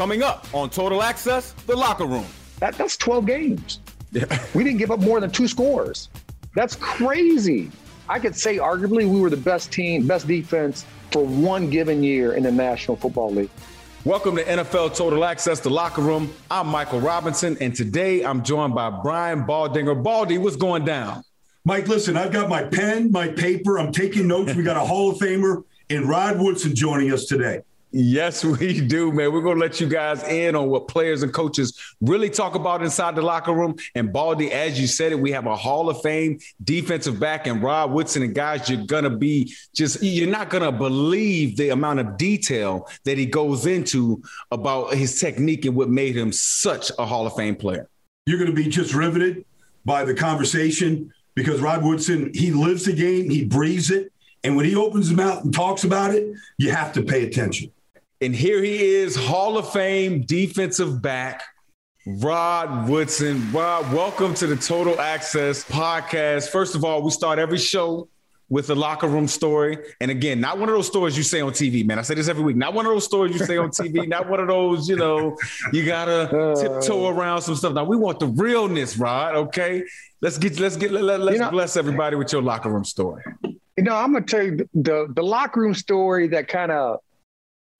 Coming up on Total Access, the locker room. That, that's 12 games. Yeah. we didn't give up more than two scores. That's crazy. I could say arguably we were the best team, best defense for one given year in the National Football League. Welcome to NFL Total Access, the locker room. I'm Michael Robinson, and today I'm joined by Brian Baldinger. Baldy, what's going down? Mike, listen, I've got my pen, my paper. I'm taking notes. We got a Hall of Famer in Rod Woodson joining us today. Yes, we do, man. We're going to let you guys in on what players and coaches really talk about inside the locker room. And Baldy, as you said it, we have a Hall of Fame defensive back and Rod Woodson. And guys, you're going to be just, you're not going to believe the amount of detail that he goes into about his technique and what made him such a Hall of Fame player. You're going to be just riveted by the conversation because Rod Woodson, he lives the game, he breathes it. And when he opens his mouth and talks about it, you have to pay attention. And here he is, Hall of Fame defensive back, Rod Woodson. Rod, welcome to the Total Access podcast. First of all, we start every show with a locker room story. And again, not one of those stories you say on TV, man. I say this every week. Not one of those stories you say on TV. not one of those, you know, you gotta tiptoe uh. around some stuff. Now we want the realness, Rod. Okay, let's get let's get let, us you know, bless everybody with your locker room story. You know, I'm gonna tell you the the, the locker room story that kind of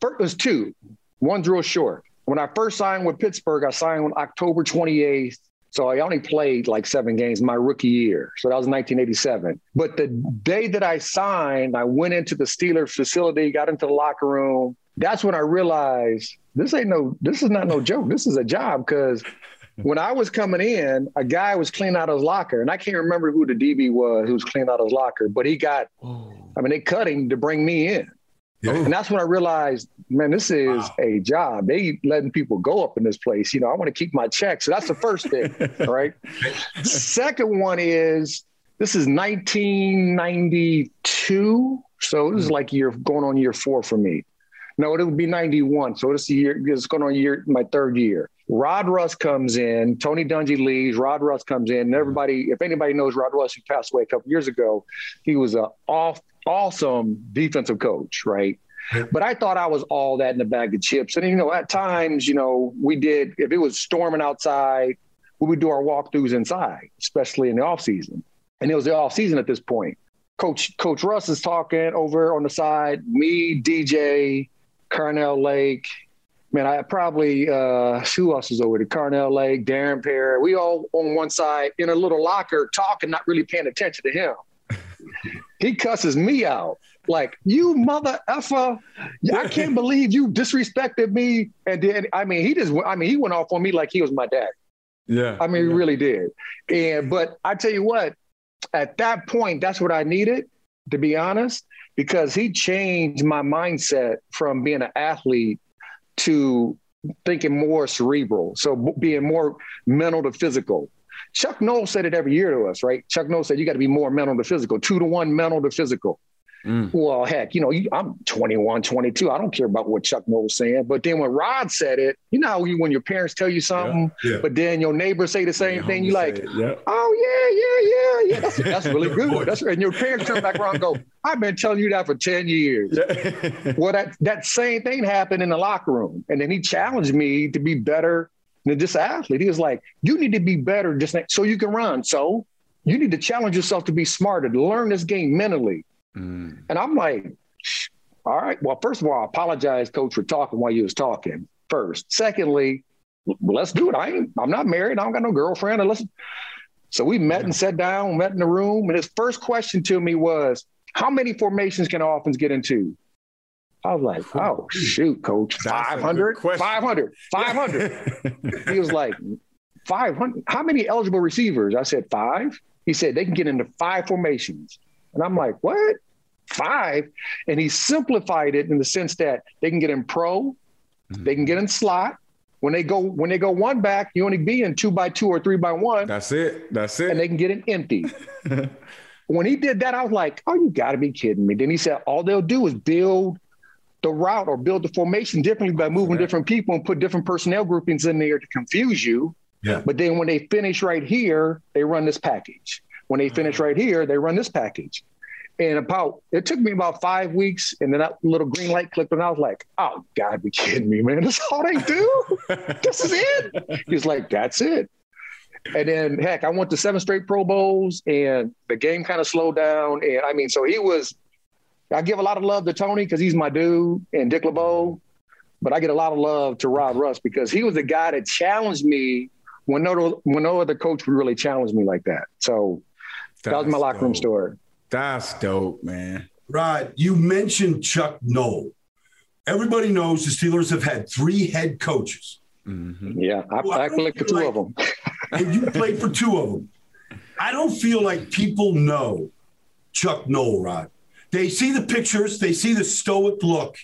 First, was two. One's real short. When I first signed with Pittsburgh, I signed on October 28th. So I only played like seven games my rookie year. So that was 1987. But the day that I signed, I went into the Steelers facility, got into the locker room. That's when I realized this ain't no, this is not no joke. This is a job because when I was coming in, a guy was cleaning out his locker, and I can't remember who the DB was who was cleaning out his locker, but he got. I mean, they cut him to bring me in. Yeah. And that's when I realized, man, this is wow. a job. They letting people go up in this place. You know, I want to keep my check. So that's the first thing, right? Second one is this is 1992. So this is hmm. like year going on year four for me. No, it would be 91. So this year, it's going on year my third year. Rod Rust comes in, Tony Dungy leaves, Rod Rust comes in, and everybody, if anybody knows Rod Rust, who passed away a couple years ago, he was an off awesome defensive coach, right? But I thought I was all that in a bag of chips. And, you know, at times, you know, we did, if it was storming outside, we would do our walkthroughs inside, especially in the off season. And it was the off season at this point. Coach Coach Rust is talking over on the side. Me, DJ, Carnell Lake. Man, I probably uh, who else is over there? Carnell Lake, Darren Perry. We all on one side in a little locker talking, not really paying attention to him. He cusses me out. Like you mother effer. I can't believe you disrespected me. And then i mean he just i mean he went off on me like he was my dad. Yeah. I mean yeah. he really did. And but i tell you what at that point that's what i needed to be honest because he changed my mindset from being an athlete to thinking more cerebral so being more mental to physical Chuck Noll said it every year to us, right? Chuck Noll said you got to be more mental to physical, two to one mental to physical. Mm. Well, heck, you know, I'm 21, 22. I don't care about what Chuck Noll was saying. But then when Rod said it, you know, when your parents tell you something, yeah, yeah. but then your neighbors say the same thing, you like, yeah. oh, yeah, yeah, yeah, yeah. That's, that's really good. That's, and your parents turn back around and go, I've been telling you that for 10 years. well, that, that same thing happened in the locker room. And then he challenged me to be better than just an athlete. He was like, you need to be better just so you can run. So you need to challenge yourself to be smarter, to learn this game mentally. Mm. And I'm like, all right. Well, first of all, I apologize, coach, for talking while you was talking first. Secondly, let's do it. I ain't, I'm not married. I don't got no girlfriend. Let's, so we met and sat down, met in the room. And his first question to me was, how many formations can offense get into? I was like, oh, shoot, coach, 500, 500, 500. he was like, 500. How many eligible receivers? I said, five. He said, they can get into five formations. And I'm like, what? five, and he simplified it in the sense that they can get in pro, mm-hmm. they can get in slot. When they go when they go one back, you only be in two by two or three by one. That's it. That's it. And they can get an empty. when he did that, I was like, "Oh, you got to be kidding me!" Then he said, "All they'll do is build the route or build the formation differently by moving different people and put different personnel groupings in there to confuse you." Yeah. But then when they finish right here, they run this package. When they finish mm-hmm. right here, they run this package. And about it took me about five weeks, and then that little green light clicked, and I was like, "Oh God, be kidding me, man! That's all they do. this is it." He's like, "That's it." And then, heck, I went to seven straight Pro Bowls, and the game kind of slowed down. And I mean, so he was. I give a lot of love to Tony because he's my dude, and Dick LeBeau, but I get a lot of love to Rod Rust because he was the guy that challenged me when no when no other coach would really challenge me like that. So That's that was my locker room story. That's dope, man. Rod, you mentioned Chuck Noll. Everybody knows the Steelers have had three head coaches. Mm-hmm. Yeah, I, well, I, I played for two like, of them. and you played for two of them. I don't feel like people know Chuck Noll, Rod. They see the pictures, they see the stoic look,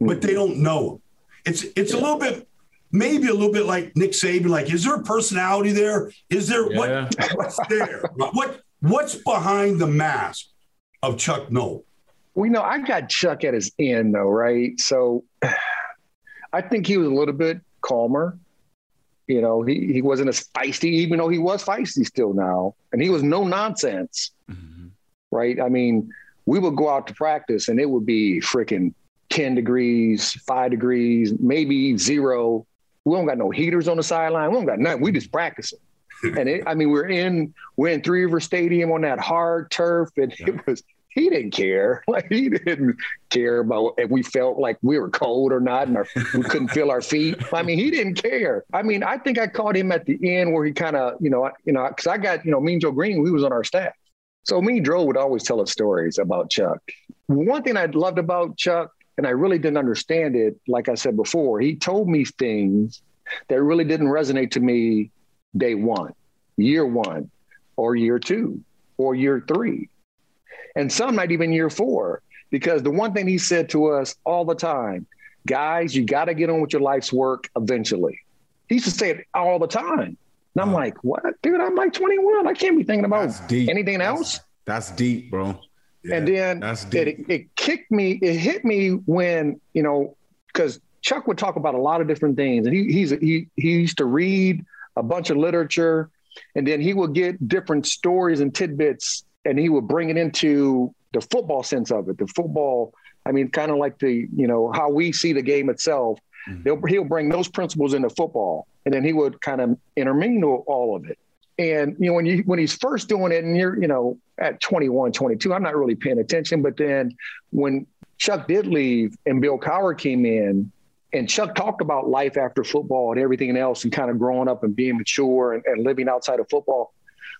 but they don't know him. It's it's yeah. a little bit maybe a little bit like Nick Saban. Like, is there a personality there? Is there yeah. what, what's there? what what's behind the mask of Chuck Noll? Well, you know, I got Chuck at his end though, right? So I think he was a little bit calmer. You know, he, he wasn't as feisty, even though he was feisty still now. And he was no nonsense. Mm-hmm. Right. I mean, we would go out to practice and it would be freaking 10 degrees, five degrees, maybe zero. We don't got no heaters on the sideline. We don't got nothing. We just practicing. And it, I mean, we're in we're in Three River Stadium on that hard turf, and yeah. it was he didn't care. Like he didn't care about if we felt like we were cold or not, and our, we couldn't feel our feet. I mean, he didn't care. I mean, I think I caught him at the end where he kind of, you know, you know, because I got, you know, me and Joe Greene, we was on our staff. So me and Joe would always tell us stories about Chuck. One thing I loved about Chuck, and I really didn't understand it, like I said before, he told me things that really didn't resonate to me day one, year one, or year two, or year three. And some not even year four. Because the one thing he said to us all the time, guys, you got to get on with your life's work eventually. He used to say it all the time. And I'm like, what? Dude, I'm like 21. I can't be thinking about anything else. That's, deep, bro. Yeah, and then that's it, it kicked me, it hit me when, you know, because Chuck would talk about a lot of different things. And he, he's, he, he used to read a bunch of literature, and then he would get different stories and tidbits, and he would bring it into the football sense of it. The football, I mean, kind of like the you know how we see the game itself. Mm-hmm. He'll bring those principles into football, and then he would kind of intermingle all of it. And you know when you when he's first doing it, and you're you know at 21, 22, I'm not really paying attention. But then when Chuck did leave and Bill Cowher came in, and Chuck talked about life after football and everything else and kind of growing up and being mature and, and living outside of football.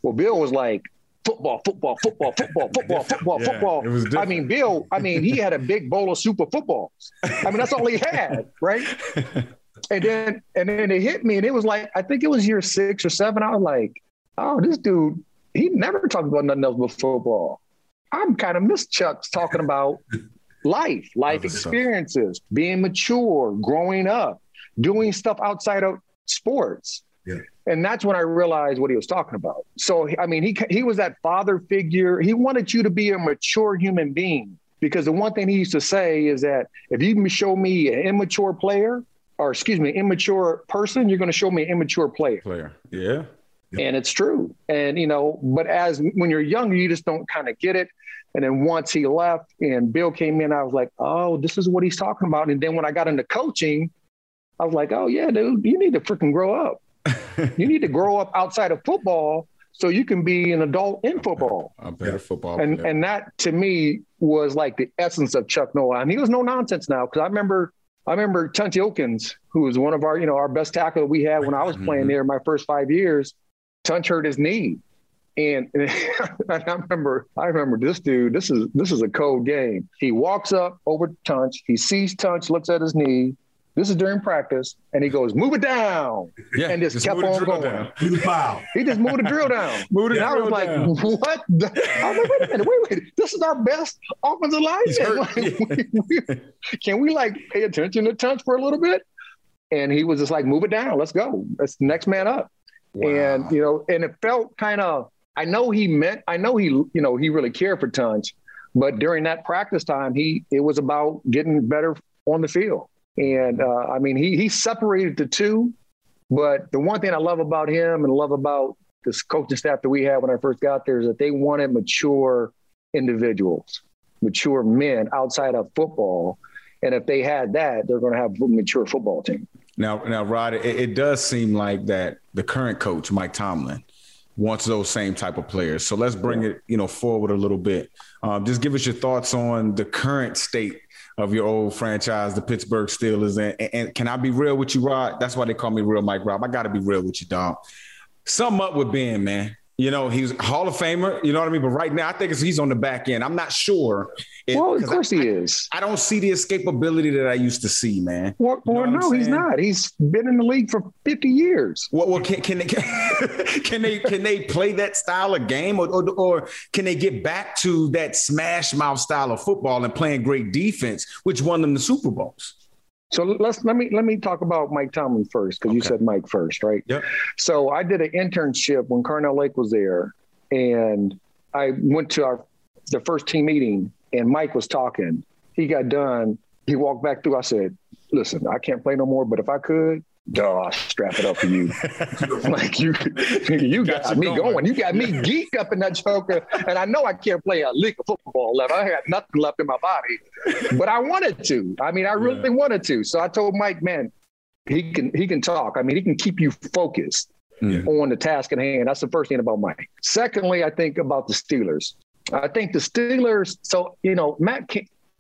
Well, Bill was like, football, football, football, football, football, football, yeah, football. I mean, Bill, I mean, he had a big bowl of super footballs. I mean, that's all he had, right? And then and then it hit me, and it was like, I think it was year six or seven. I was like, oh, this dude, he never talked about nothing else but football. I'm kind of miss Chuck's talking about life, life experiences, being mature, growing up, doing stuff outside of sports. Yeah. And that's when I realized what he was talking about. So, I mean, he, he was that father figure. He wanted you to be a mature human being because the one thing he used to say is that if you show me an immature player, or excuse me, immature person, you're going to show me an immature player. Player. Yeah. And it's true. And, you know, but as when you're young, you just don't kind of get it. And then once he left and Bill came in, I was like, oh, this is what he's talking about. And then when I got into coaching, I was like, oh, yeah, dude, you need to freaking grow up. you need to grow up outside of football so you can be an adult in football. A better football. And player. and that to me was like the essence of Chuck Noll. And he was no nonsense now because I remember I remember Tunch Ilkins, who was one of our, you know, our best tackle we had when I was playing mm-hmm. there my first five years. Tunch hurt his knee. And, and I remember, I remember this dude. This is this is a cold game. He walks up over Tunch. He sees Tunch, looks at his knee, This is during practice, and he goes, "Move it down," Yeah, and just, kept on going. down. Do the foul. He just moved the drill down. Move the and I was like, down. "What?" the- I was like, "Wait a minute, wait, wait. This is our best offensive hurt. Like, we- we- can we like pay attention to Tunch for a little bit?" And he was just like, "Move it down. Let's go. That's the next man up." And you know, and it felt kind of. I know he meant. I know he. You know, he really cared for Tunch, but during that practice time, he it was about getting better on the field. And uh, I mean, he he separated the two. But the one thing I love about him and love about this coaching staff that we had when I first got there is that they wanted mature individuals, mature men outside of football. And if they had that, they're going to have a mature football team. Now, now, Rod, it, it does seem like that the current coach, Mike Tomlin, wants those same type of players. So let's bring it, you know, forward a little bit. Um, just give us your thoughts on the current state of your old franchise, the Pittsburgh Steelers. And, and can I be real with you, Rod? That's why they call me Real Mike Rob. I got to be real with you, dog. Sum up with Ben, man. You know, he's Hall of Famer. You know what I mean? But right now, I think it's, he's on the back end. I'm not sure. if- well, of course I, he is. I don't see the escapability that I used to see, man. Well, You know well no, he's not. He's been in the league for 50 years. Well, well can, can they can they can they play that style of game, or, or or can they get back to that smash mouth style of football and playing great defense, which won them the Super Bowls? So let's let me let me talk about Mike Tomlin first because you said Mike first, right? Yep. So I did an internship when Carnell Lake was there, and I went to our the first team meeting, and Mike was talking. He got done. He walked back through. I said, "Listen, I can't play no more, but if I could." Duh, I'll strap it up for you. like you, you got, Got me going. going. You got me geeked up in that choker, and I know I can't play a league of football left. I had nothing left in my body, but I wanted to. I mean, I really wanted to. So I told Mike, man, he can he can talk. I mean, he can keep you focused Yeah. on the task at hand. That's the first thing about Mike. Secondly, I think about the Steelers. I think the Steelers. So you know, Matt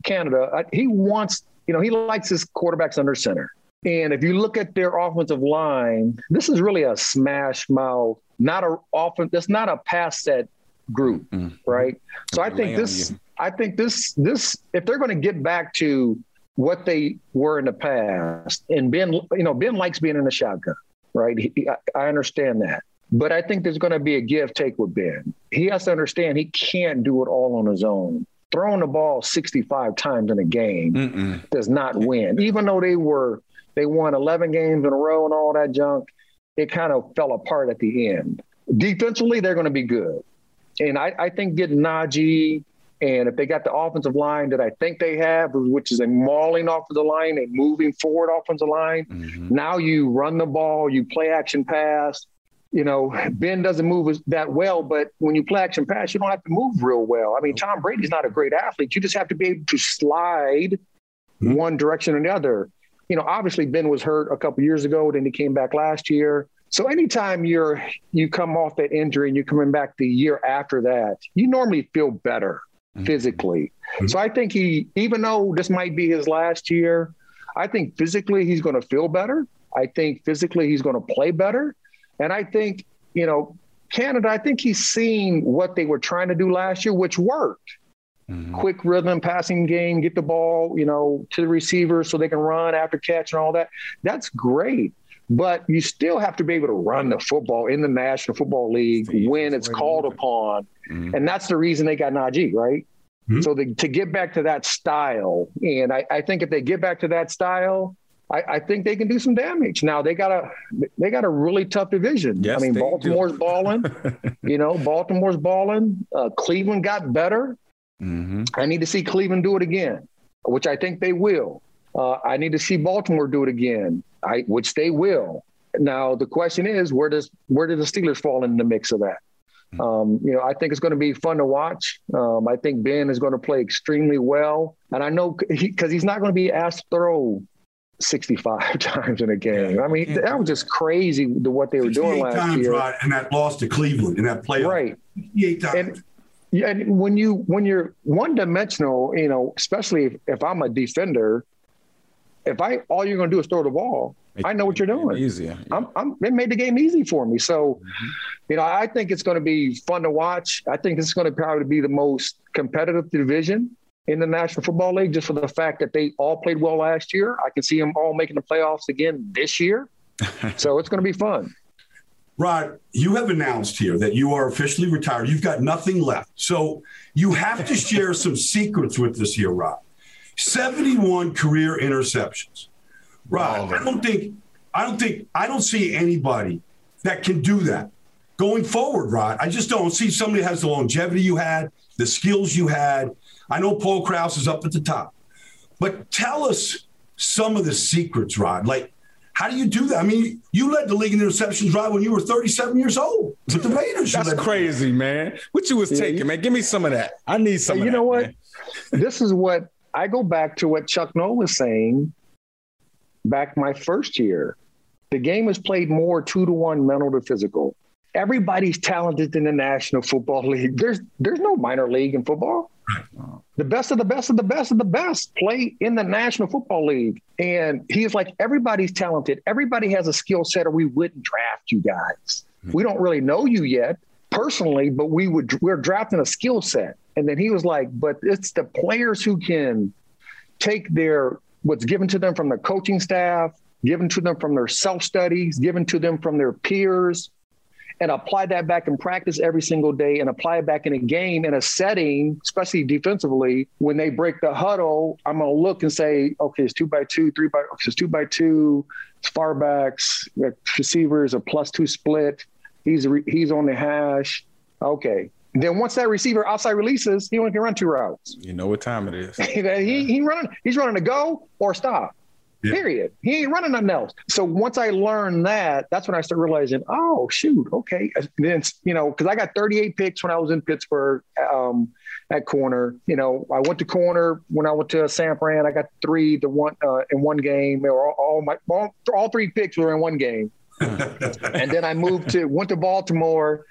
Canada, uh, he wants you know he likes his quarterbacks under center. And if you look at their offensive line, this is really a smash mouth, not a offense. That's not a pass set group, Mm. right? So I think this. I think this. This if they're going to get back to what they were in the past, and Ben, you know, Ben likes being in the shotgun, right? He, I, I understand that. But I think there's going to be a give take with Ben. He has to understand he can't do it all on his own. Throwing the ball 65 times in a game Mm-mm. does not win. Even though they were they won 11 games in a row and all that junk, it kind of fell apart at the end. Defensively, they're going to be good, and I, I think getting Najee and if they got the offensive line that I think they have, which is a mauling offensive line, a moving forward offensive line. Mhm. Now you run the ball, you play action pass. You know, Ben doesn't move that well, but when you play action pass, you don't have to move real well. I mean, Tom Brady's not a great athlete. You just have to be able to slide Mhm. one direction or the other. You know, obviously Ben was hurt a couple years ago, then he came back last year. So anytime you're you come off that injury and you're coming back the year after that, you normally feel better Mhm. physically. Mhm. So I think he, even though this might be his last year, I think physically he's going to feel better. I think physically he's going to play better. And I think, you know, Canada, I think he's seen what they were trying to do last year, which worked. Mhm. Quick rhythm, passing game, get the ball, you know, to the receiver so they can run after catch and all that. That's great. But you still have to be able to run the football in the National Football League See, when it's the way to called upon. Mhm. And that's the reason they got Najee, right? Mhm. So the, to get back to that style, and I, I think if they get back to that style, I, I think they can do some damage. Now they got a they got a really tough division. Yes, I mean, do. Baltimore's balling. you know, Baltimore's balling. Uh, Cleveland got better. Mhm. I need to see Cleveland do it again, which I think they will. Uh, I need to see Baltimore do it again, I, which they will. Now the question is, where does where do the Steelers fall in the mix of that? Um, you know, I think it's going to be fun to watch. Um, I think Ben is going to play extremely well, and I know because he's not going to be asked to throw 65 times in a game. Yeah, I mean, that was just crazy to what they were doing last times, year. Rod, and that loss to Cleveland in that playoff. Right. 68 times. And yeah, and when you when you're one dimensional, you know, especially if, if I'm a defender, if I all you're going to do is throw the ball, I know what you're doing. Easier. I'm, I'm it made the game easy for me. So, you know, I think it's going to be fun to watch. I think this is going to probably be the most competitive division. in the National Football League just for the fact that they all played well last year. I can see them all making the playoffs again this year. so it's going to be fun. Rod, you have announced here that you are officially retired. You've got nothing left. So you have to share some secrets with us here, Rod. 71 career interceptions. Rod, I don't think I don't think I don't see anybody that can do that going forward, Rod. I just don't see somebody that has the longevity you had, the skills you had. I know Paul Krause is up at the top. But tell us some of the secrets, Rod. Like how do you do that? I mean, you led the league in interceptions drive when you were 37 years old with the Raiders. That's crazy, man. What you was yeah, taking, man? Give me some of that. I need some. You that, know what? Man. this is what I go back to what Chuck Noll was saying back my first year. The game is played more two to one mental to physical. Everybody's talented in the National Football League. There's there's no minor league in football. The best of the best of the best of the best play in the National Football League. And he's like, everybody's talented. Everybody has a skill set, or we wouldn't draft you guys. Mm-hmm. We don't really know you yet personally, but we would we're drafting a skill set. And then he was like, but it's the players who can take their what's given to them from the coaching staff, given to them from their self studies, given to them from their peers, and apply that back in practice every single day and apply it back in a game in a setting, especially defensively. When they break the huddle, I'm going to look and say, okay, it's two by two, three by, it's two by two, it's far backs, receivers, a plus two split. He's, he's on the hash. Okay. Then once that receiver outside releases, he only can run two routes. You know what time it is. he, he running, he's running to go or stop. Yeah. Period. He ain't running nothing else. So once I learned that, that's when I started realizing, oh shoot, okay. And then you know, because I got 38 picks when I was in Pittsburgh um, at corner. You know, I went to corner when I went to San Fran. I got three the one uh, in one game. Or all, all, my all, all three picks were in one game. and then I moved to went to Baltimore,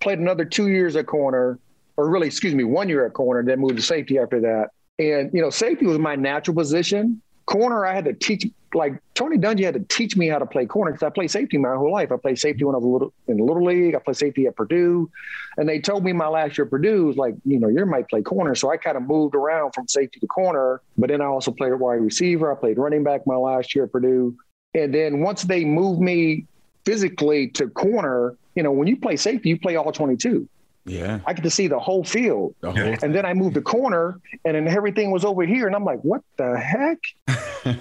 played another two years at corner, or really, excuse me, one year at corner. Then moved to safety after that. And you know, safety was my natural position corner, I had to teach like Tony Dungy had to teach me how to play corner because I played safety my whole life. I played safety when I was little in little league. I played safety at Purdue, and they told me my last year at Purdue was like, you know, you might play corner. So I kind of moved around from safety to corner. But then I also played wide receiver. I played running back my last year at Purdue, and then once they moved me physically to corner, you know, when you play safety, you play all twenty two. Yeah. I get to see the whole field. The whole and then I moved the corner and then everything was over here. And I'm like, what the heck?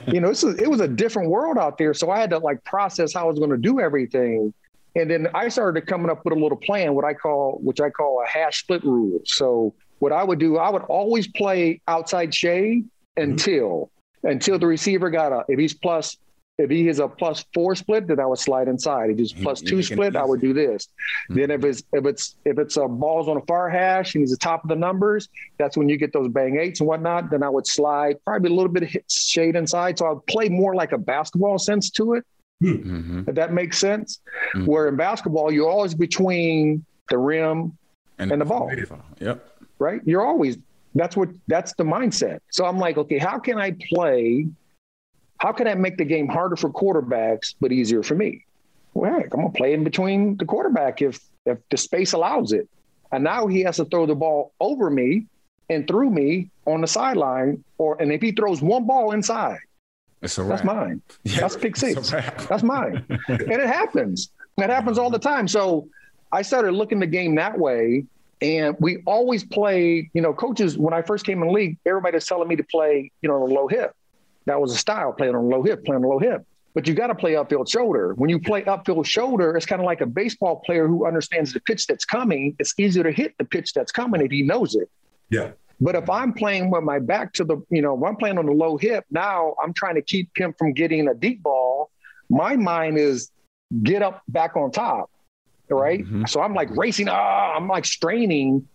you know, it was a different world out there. So I had to like process how I was going to do everything. And then I started coming up with a little plan, what I call, which I call a hash split rule. So what I would do, I would always play outside shade mm-hmm. until, mm-hmm. until the receiver got a, if he's plus if he is a plus four split, then I would slide inside. If he's plus two split, I would do this. Mm-hmm. Then if it's if it's if it's a balls on a far hash and he's the top of the numbers, that's when you get those bang eights and whatnot. Then I would slide probably a little bit of shade inside. So I would play more like a basketball sense to it. Mm-hmm. If that makes sense. Mm-hmm. Where in basketball, you're always between the rim and, and the ball. Yep. Right. You're always that's what that's the mindset. So I'm like, okay, how can I play how can I make the game harder for quarterbacks but easier for me? Well, heck, I'm gonna play in between the quarterback if if the space allows it. And now he has to throw the ball over me and through me on the sideline, or and if he throws one ball inside, that's mine. Yeah, that's pick six. That's mine. and it happens. That happens all the time. So I started looking the game that way. And we always play, you know, coaches, when I first came in the league, everybody was telling me to play, you know, a low hip. That was a style, playing on low hip, playing on low hip. But you got to play upfield shoulder. When you play upfield shoulder, it's kind of like a baseball player who understands the pitch that's coming. It's easier to hit the pitch that's coming if he knows it. Yeah. But if I'm playing with my back to the, you know, if I'm playing on the low hip, now I'm trying to keep him from getting a deep ball. My mind is get up back on top. Right. Mm-hmm. So I'm like racing, ah, I'm like straining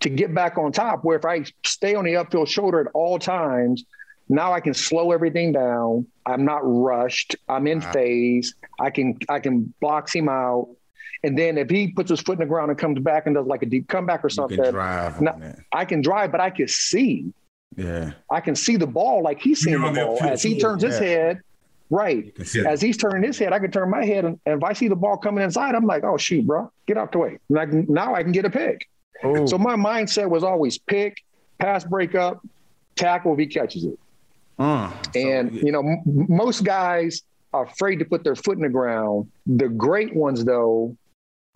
to get back on top. Where if I stay on the upfield shoulder at all times, now I can slow everything down. I'm not rushed. I'm in wow. phase. I can I can box him out. And then if he puts his foot in the ground and comes back and does like a deep comeback or something, now, I can drive, but I can see. Yeah. I can see the ball like he's seeing the ball. As he turns yeah. his head, right. As he's turning his head, I can turn my head. And, and, if I see the ball coming inside, I'm like, oh, shoot, bro, get out the way. And I can, now I can get a pick. Oh. So my mindset was always pick, pass break up, tackle if he catches it. Uh, And so- you know, m- most guys are afraid to put their foot in the ground. The great ones, though,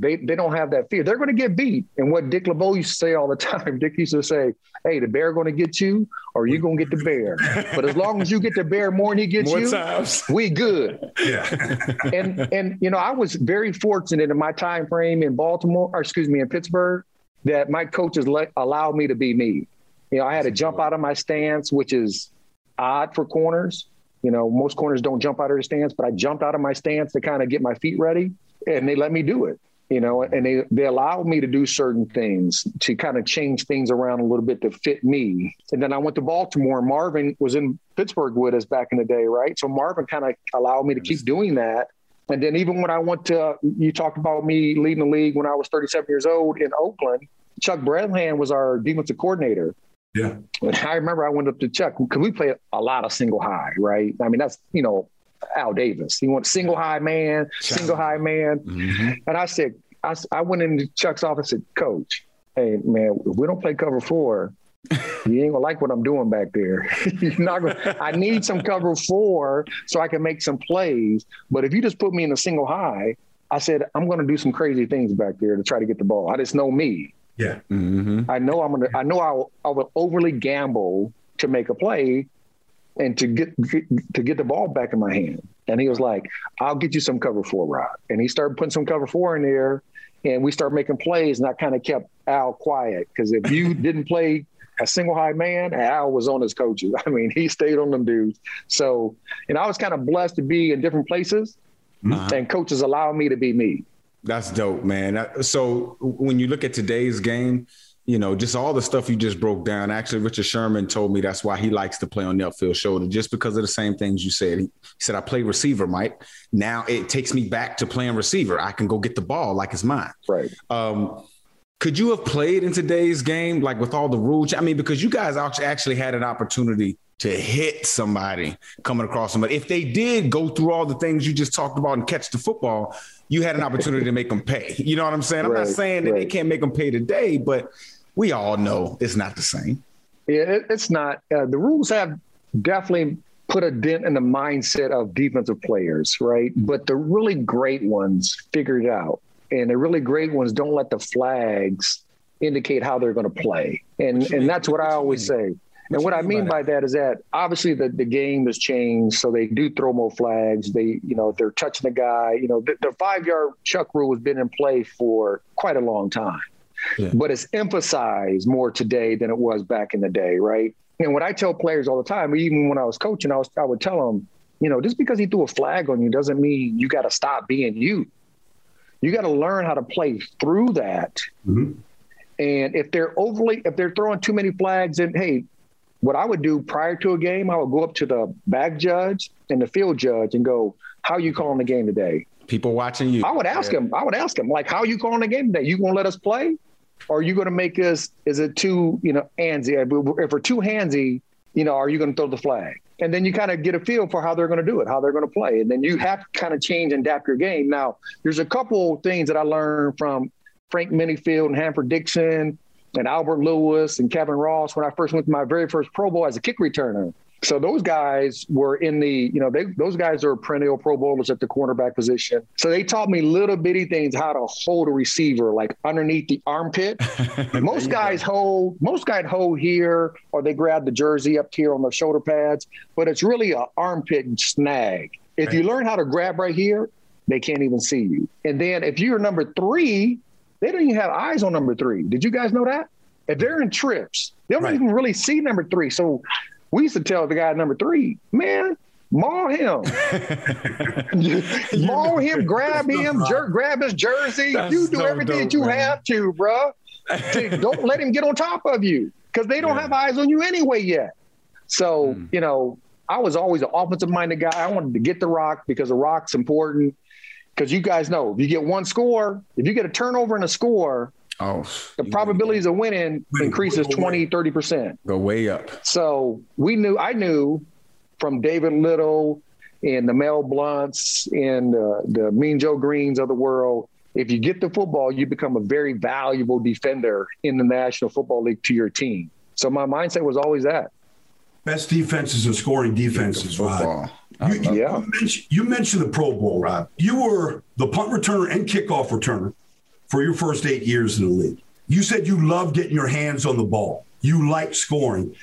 they they don't have that fear. They're going to get beat. And what Dick LeBeau used to say all the time, Dick used to say, "Hey, the bear going to get you, or you going to get the bear. But as long as you get the bear more than he gets more you, times. we good." Yeah. and and you know, I was very fortunate in my time frame in Baltimore, or excuse me, in Pittsburgh, that my coaches let, allowed me to be me. You know, I had to jump out of my stance, which is odd for corners. You know, most corners don't jump out of their stance, but I jumped out of my stance to kind of get my feet ready, and they let me do it. You know, and they they allowed me to do certain things to kind of change things around a little bit to fit me. And then I went to Baltimore. Marvin was in Pittsburgh with us back in the day, right? So Marvin kind of allowed me to keep doing that. And then even when I went to, you talked about me leading the league when I was 37 years old in Oakland. Chuck Bradland was our defensive coordinator. Yeah. And I remember I went up to Chuck because we played a lot of single high, right? I mean, that's, you know, Al Davis. He went single high man, single high man. Mhm. And I said, I, I went into Chuck's office and said, Coach, hey, man, if we don't play cover four, you ain't gonna like what I'm doing back there. You're not gonna, I need some cover four so I can make some plays. But if you just put me in a single high, I said, I'm gonna do some crazy things back there to try to get the ball. I just know me. Yeah. Mhm. I know I'm gonna. I know I will, I will overly gamble to make a play, and to get, get to get the ball back in my hand. And he was like, "I'll get you some cover four, Rod." And he started putting some cover four in there, and we started making plays. And I kind of kept Al quiet because if you didn't play a single high man, Al was on his coaches. I mean, he stayed on them dudes. So, and I was kind of blessed to be in different places, Uh-huh. and coaches allowed me to be me. That's dope, man. So when you look at today's game, you know, just all the stuff you just broke down. Actually, Richard Sherman told me that's why he likes to play on the upfield shoulder, just because of the same things you said. He, said, I play receiver, Mike. Now it takes me back to playing receiver. I can go get the ball like it's mine. Right. Um, could you have played in today's game, like with all the rules? I mean, because you guys actually had an opportunity to hit somebody coming across somebody. If they did go through all the things you just talked about and catch the football, you had an opportunity to make them pay. You know what I'm saying? I'm not saying that they can't make them pay today, but we all know it's not the same. Yeah, it, it's not. Uh, the rules have definitely put a dent in the mindset of defensive players, right? But the really great ones figured it out. And the really great ones don't let the flags indicate how they're going to play. And and mean? that's what I What you always mean? say. And what I mean by that is that obviously the, the game has changed, so they do throw more flags. They, you know, if they're touching the guy, you know, the, the five yard chuck rule has been in play for quite a long time, Yeah. but it's emphasized more today than it was back in the day, right? And what I tell players all the time, even when I was coaching, I was I would tell them, you know, just because he threw a flag on you doesn't mean you got to stop being you. You got to learn how to play through that. Mhm. And if they're overly, if they're throwing too many flags, and hey, what I would do prior to a game, I would go up to the back judge and the field judge and go, "How you calling the game today?" People watching you. I would ask him. I would ask him, like, "How are you calling the game today? You gonna let us play, or are you gonna make us? Is it too, you know, handsy? If we're too handsy, you know, are you gonna throw the flag?" And then you kind of get a feel for how they're going to do it, how they're going to play, and then you have to kind of change and adapt your game. Now, there's a couple things that I learned from Frank Minnifield and Hanford Dixon and Albert Lewis and Kevin Ross when I first went to my very first Pro Bowl as a kick returner. So those guys were in the, you know, they, those guys are perennial Pro Bowlers at the cornerback position. So they taught me little bitty things how to hold a receiver, like underneath the armpit. most guys hold, most guys hold here, or they grab the jersey up here on the shoulder pads, but it's really an armpit snag. If you learn how to grab right here, they can't even see you. And then if you're number three, they don't even have eyes on number three. Did you guys know that? If they're in trips, they don't Right. even really see number three. So we used to tell the guy number three, man, maul him. maul him, grab him, jer- grab his jersey. That's you do so everything dope, that you man. have to, bro. don't let him get on top of you because they don't Yeah. have eyes on you anyway yet. So, Mm. you know, I was always an offensive minded guy. I wanted to get the rock because the rock's important. Because you guys know, if you get one score, if you get a turnover and a score, oh, the probabilities of winning Wait, increases wait, wait. 20, 30%. go way up. So we knew, I knew from David Little and the Mel Blounts and uh, the Mean Joe Greenes of the world, if you get the football, you become a very valuable defender in the National Football League to your team. So my mindset was always that. best defenses are scoring defenses, Rod. You, Yeah. you, mentioned, you mentioned the Pro Bowl, Rod. You were the punt returner and kickoff returner for your first eight years in the league. You said you loved getting your hands on the ball. You liked scoring.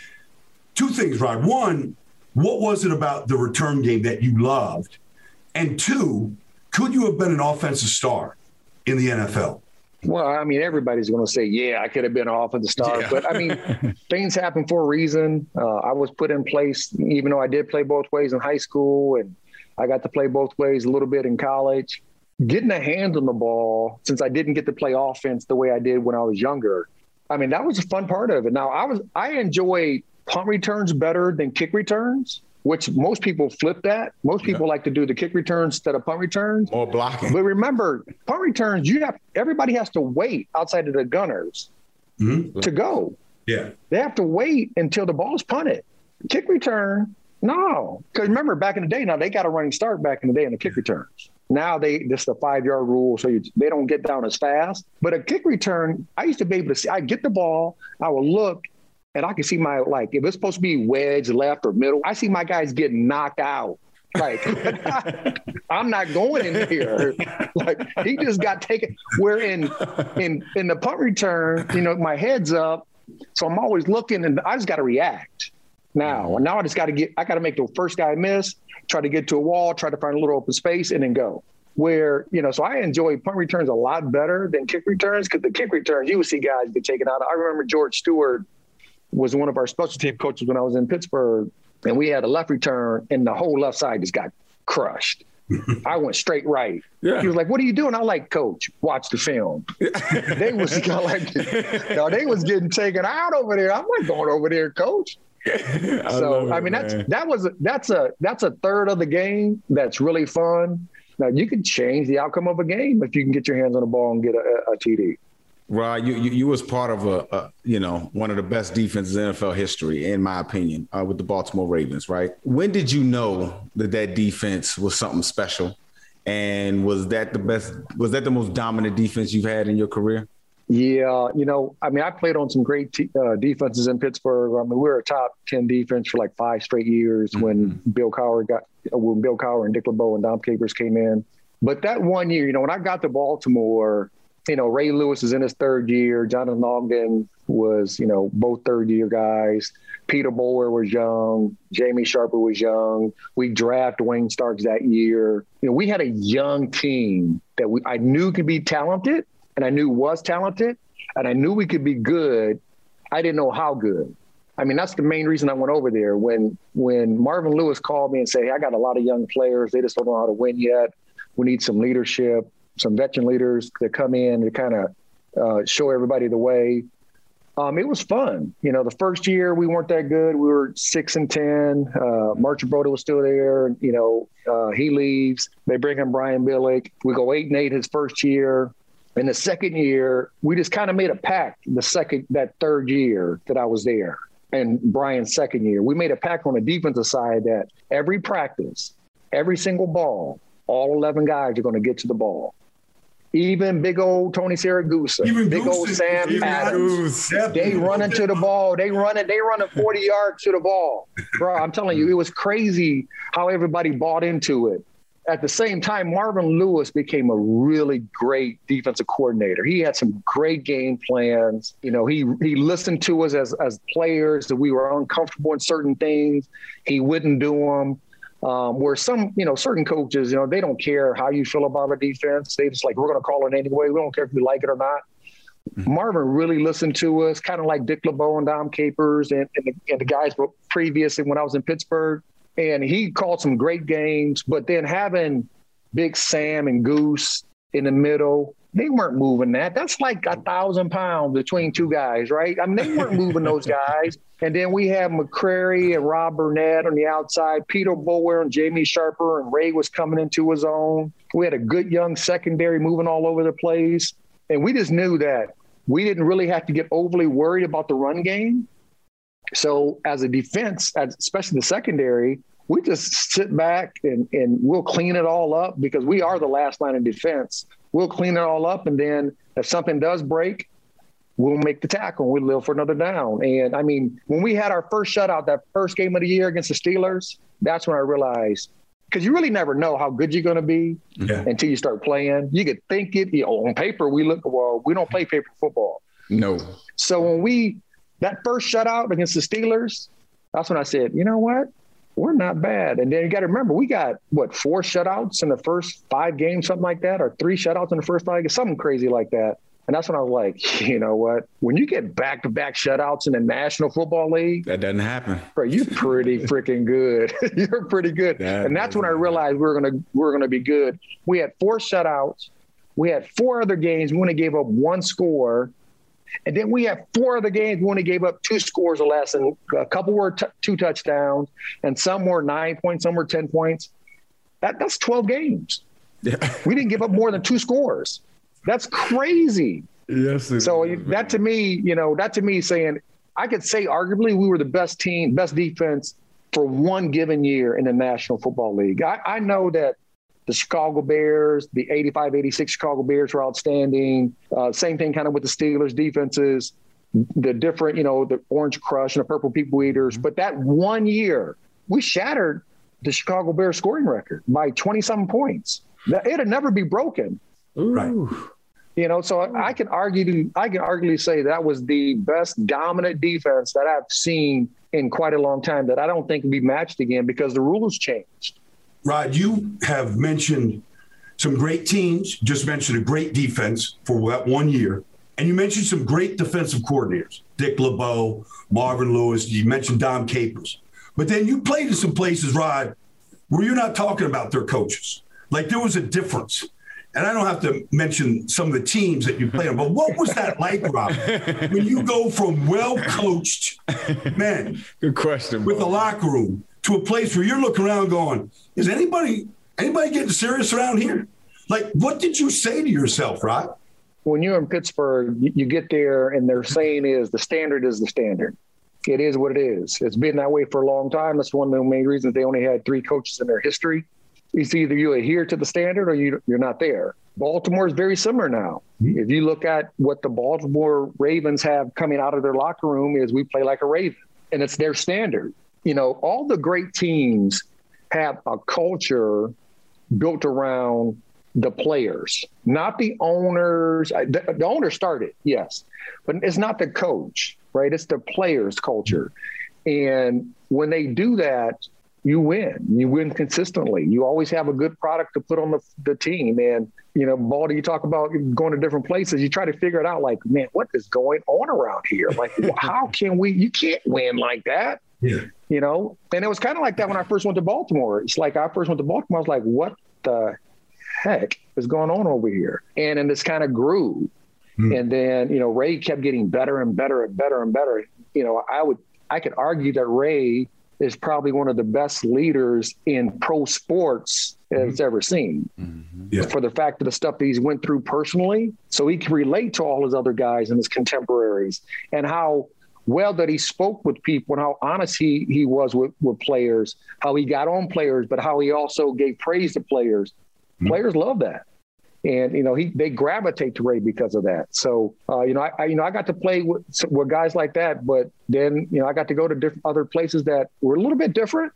Two things, Rod. One, what was it about the return game that you loved? And two, could you have been an offensive star in the NFL? Well, I mean, everybody's going to say, "Yeah, I could have been off of the star," Yeah. but I mean, things happen for a reason. Uh, I was put in place, even though I did play both ways in high school, and I got to play both ways a little bit in college. Getting a hand on the ball, since I didn't get to play offense the way I did when I was younger, I mean, that was a fun part of it. Now, I was I enjoy punt returns better than kick returns, which most people flip that. Most people like to do the kick returns instead of punt returns. More blocking. But remember, punt returns, you have everybody has to wait outside of the gunners Mhm. to go. Yeah. They have to wait until the ball's punted. Kick return, no. Because remember, back in the day, now they got a running start back in the day in the kick returns. Now they this the five yard rule, so you, they don't get down as fast. But a kick return, I used to be able to see. I get the ball, I will look, and I can see my like if it's supposed to be wedge left or middle. I see my guys getting knocked out. Like I'm not going in here. Like he just got taken. Where in in in the punt return, you know, my head's up, so I'm always looking, and I just got to react. Now, And now I just got to get. I got to make the first guy miss, try to get to a wall, try to find a little open space, and then go. Where you know, so I enjoy punt returns a lot better than kick returns because the kick returns you would see guys get taken out. I remember George Stewart was one of our special team coaches when I was in Pittsburgh, and we had a left return, and the whole left side just got crushed. I went straight right. Yeah. He was like, "What are you doing?" I like, "Coach, watch the film." they was like, no, they was getting taken out over there. I'm not going over there, Coach. so I mean, that's that was a, that's a that's a third of the game that's really fun. Now you can change the outcome of a game if you can get your hands on the ball and get a, a TD. Rod, you, you you was part of a, a you know one of the best defenses in NFL history, in my opinion, uh, with the Baltimore Ravens. Right? When did you know that that defense was something special, and was that the best? Was that the most dominant defense you've had in your career? Yeah, you know, I mean, I played on some great t- uh, defenses in Pittsburgh. I mean, we were a top ten defense for like five straight years when Bill Cowher got when Bill Cowher and Dick LeBeau and Dom Capers came in. But that one year, you know, when I got to Baltimore, you know, Ray Lewis is in his third year. Jonathan Ogden was, you know, both third year guys. Peter Boulware was young. Jamie Sharper was young. We drafted Duane Starks that year. You know, we had a young team that we I knew could be talented and I knew was talented and I knew we could be good. I didn't know how good. I mean, that's the main reason I went over there. When when Marvin Lewis called me and said, hey, I got a lot of young players. They just don't know how to win yet. We need some leadership, some veteran leaders to come in to kind of uh, show everybody the way. Um, it was fun. You know, the first year we weren't that good. We were six and ten. Uh, Marchibroda was still there. You know, uh, he leaves. They bring in Brian Billick. We go eight and eight his first year. In the second year, we just kind of made a pact. The second, that third year that I was there, and Brian's second year, we made a pact on the defensive side that every practice, every single ball, all eleven guys are going to get to the ball. Even big old Tony Siragusa, Even big old Sam even Adams. They running to the ball. They running. They running forty yards to the ball, bro. I'm telling you, it was crazy how everybody bought into it. At the same time, Marvin Lewis became a really great defensive coordinator. He had some great game plans. You know, he he listened to us as as players that we were uncomfortable in certain things. He wouldn't do them. Um, where some, you know, certain coaches, you know, they don't care how you feel about a defense. They just like, we're going to call it anyway. We don't care if you like it or not. Marvin really listened to us, kind of like Dick LeBeau and Dom Capers and, and, the, and the guys previous when I was in Pittsburgh. And he called some great games, but then having Big Sam and Goose in the middle, they weren't moving that. That's like a thousand pounds between two guys, right? I mean, they weren't moving those guys. And then we have McCrary and Rob Burnett on the outside, Peter Boulware and Jamie Sharper, and Ray was coming into his own. We had a good young secondary moving all over the place. And we just knew that we didn't really have to get overly worried about the run game. So as a defense, especially the secondary, we just sit back and, and we'll clean it all up because we are the last line of defense. We'll clean it all up. And then if something does break, we'll make the tackle. And we live for another down. And I mean, when we had our first shutout, that first game of the year against the Steelers, that's when I realized because you really never know how good you're going to be yeah. until you start playing. You could think it you know, on paper. We look well. We don't play paper football. No. So when we that first shutout against the Steelers, that's when I said, you know what, we're not bad. And then you got to remember, we got what four shutouts in the first five games, something like that, or three shutouts in the first five something crazy like that. And that's when I was like, you know what? When you get back to back shutouts in the National Football League, that doesn't happen. Bro, you're pretty freaking good. you're pretty good. That and that's when I realized we are gonna we are gonna be good. We had four shutouts. We had four other games. We only gave up one score. And then we had four other games. We only gave up two scores or less, and a couple were t- two touchdowns, and some were nine points, some were 10 points. That, that's 12 games. Yeah. we didn't give up more than two scores. That's crazy. Yes. So is, that to me, you know, that to me saying I could say arguably we were the best team, best defense for one given year in the National Football League. I, I know that the Chicago Bears, the 85 86 Chicago Bears were outstanding. Uh, same thing kind of with the Steelers defenses, the different, you know, the Orange Crush and the Purple People Eaters. But that one year, we shattered the Chicago Bears scoring record by 20 something points. It'd never be broken. Ooh. Right. You know, so I can argue, I can arguably say that was the best dominant defense that I've seen in quite a long time. That I don't think can be matched again because the rules changed. Rod, you have mentioned some great teams. Just mentioned a great defense for that one year, and you mentioned some great defensive coordinators: Dick LeBeau, Marvin Lewis. You mentioned Dom Capers, but then you played in some places, Rod, where you're not talking about their coaches. Like there was a difference and I don't have to mention some of the teams that you played on, but what was that like, Rod? when you go from well coached men, good question, with a locker room to a place where you're looking around going, is anybody anybody getting serious around here? Like, what did you say to yourself, Rod? When you're in Pittsburgh, you get there, and their saying is the standard is the standard. It is what it is. It's been that way for a long time. That's one of the main reasons they only had three coaches in their history it's either you adhere to the standard or you, you're not there. Baltimore is very similar now. Mm-hmm. If you look at what the Baltimore Ravens have coming out of their locker room is we play like a Raven and it's their standard. You know, all the great teams have a culture built around the players, not the owners. The, the owner started, yes, but it's not the coach, right? It's the players' culture. And when they do that, you win. You win consistently. You always have a good product to put on the, the team. And, you know, Baldy, you talk about going to different places. You try to figure it out like, man, what is going on around here? Like, how can we, you can't win like that. Yeah. You know, and it was kind of like that when I first went to Baltimore. It's like I first went to Baltimore. I was like, what the heck is going on over here? And then this kind of grew. Mm. And then, you know, Ray kept getting better and better and better and better. You know, I would, I could argue that Ray is probably one of the best leaders in pro sports mm-hmm. it's ever seen. Mm-hmm. Yeah. For the fact of the stuff that he's went through personally, so he can relate to all his other guys and his contemporaries, and how well that he spoke with people and how honest he he was with, with players, how he got on players, but how he also gave praise to players. Mm-hmm. Players love that and you know he they gravitate to Ray because of that. So uh, you know I, I, you know I got to play with with guys like that, but then you know I got to go to different other places that were a little bit different.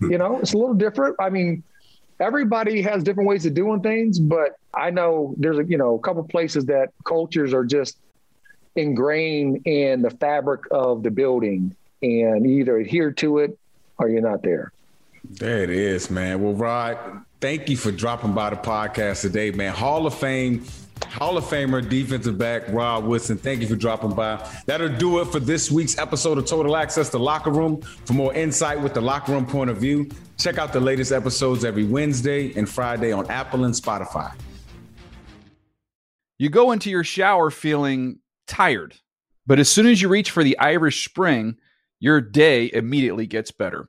You know, it's a little different. I mean, everybody has different ways of doing things, but I know there's a you know a couple places that cultures are just ingrained in the fabric of the building, and either adhere to it or you're not there. There it is, man. Well, Rod, thank you for dropping by the podcast today, man. Hall of Fame, Hall of Famer, defensive back Rod Woodson. Thank you for dropping by. That'll do it for this week's episode of Total Access, the Locker Room. For more insight with the locker room point of view, check out the latest episodes every Wednesday and Friday on Apple and Spotify. You go into your shower feeling tired, but as soon as you reach for the Irish Spring, your day immediately gets better.